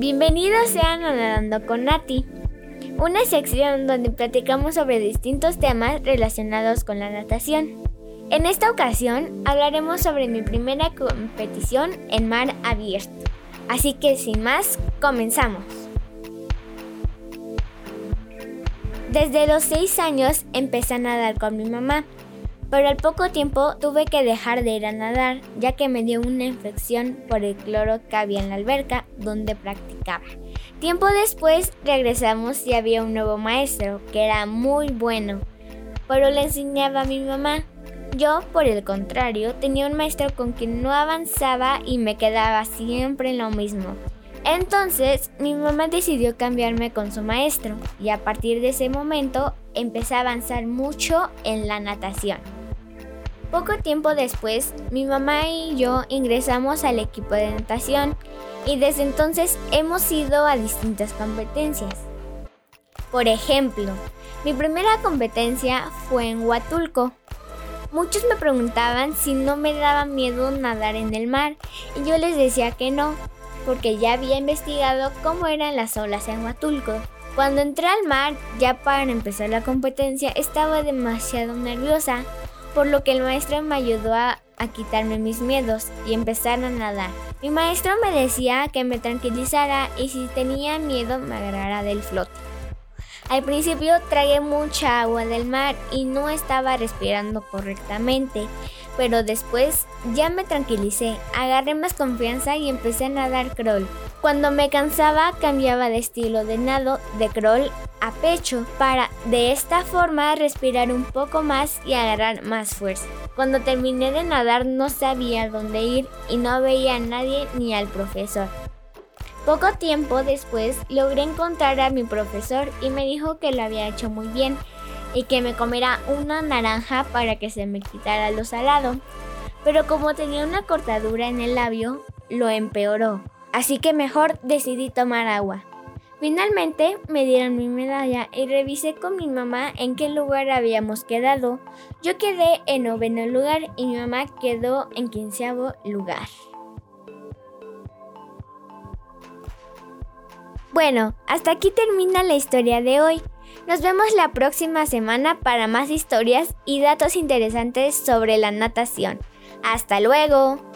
Bienvenidos sean a Nadando con Nati, una sección donde platicamos sobre distintos temas relacionados con la natación. En esta ocasión hablaremos sobre mi primera competición en mar abierto. Así que sin más, comenzamos. Desde los 6 años empecé a nadar con mi mamá pero al poco tiempo tuve que dejar de ir a nadar ya que me dio una infección por el cloro que había en la alberca donde practicaba. Tiempo después regresamos y había un nuevo maestro que era muy bueno, pero le enseñaba a mi mamá. Yo, por el contrario, tenía un maestro con quien no avanzaba y me quedaba siempre en lo mismo. Entonces mi mamá decidió cambiarme con su maestro y a partir de ese momento empecé a avanzar mucho en la natación. Poco tiempo después, mi mamá y yo ingresamos al equipo de natación y desde entonces hemos ido a distintas competencias. Por ejemplo, mi primera competencia fue en Huatulco. Muchos me preguntaban si no me daba miedo nadar en el mar y yo les decía que no, porque ya había investigado cómo eran las olas en Huatulco. Cuando entré al mar, ya para empezar la competencia, estaba demasiado nerviosa por lo que el maestro me ayudó a, quitarme mis miedos y empezar a nadar. Mi maestro me decía que me tranquilizara y si tenía miedo me agarrara del flote. Al principio tragué mucha agua del mar y no estaba respirando correctamente, pero después ya me tranquilicé, agarré más confianza y empecé a nadar crawl. Cuando me cansaba cambiaba de estilo de nado de crawl a pecho para de esta forma respirar un poco más y agarrar más fuerza. Cuando terminé de nadar no sabía dónde ir y no veía a nadie ni al profesor. Poco tiempo después logré encontrar a mi profesor y me dijo que lo había hecho muy bien y que me comiera una naranja para que se me quitara lo salado. Pero como tenía una cortadura en el labio, lo empeoró. Así que mejor decidí tomar agua. Finalmente me dieron mi medalla y revisé con mi mamá en qué lugar habíamos quedado. Yo quedé en noveno lugar y mi mamá quedó en quinceavo lugar. Bueno, hasta aquí termina la historia de hoy. Nos vemos la próxima semana para más historias y datos interesantes sobre la natación. ¡Hasta luego!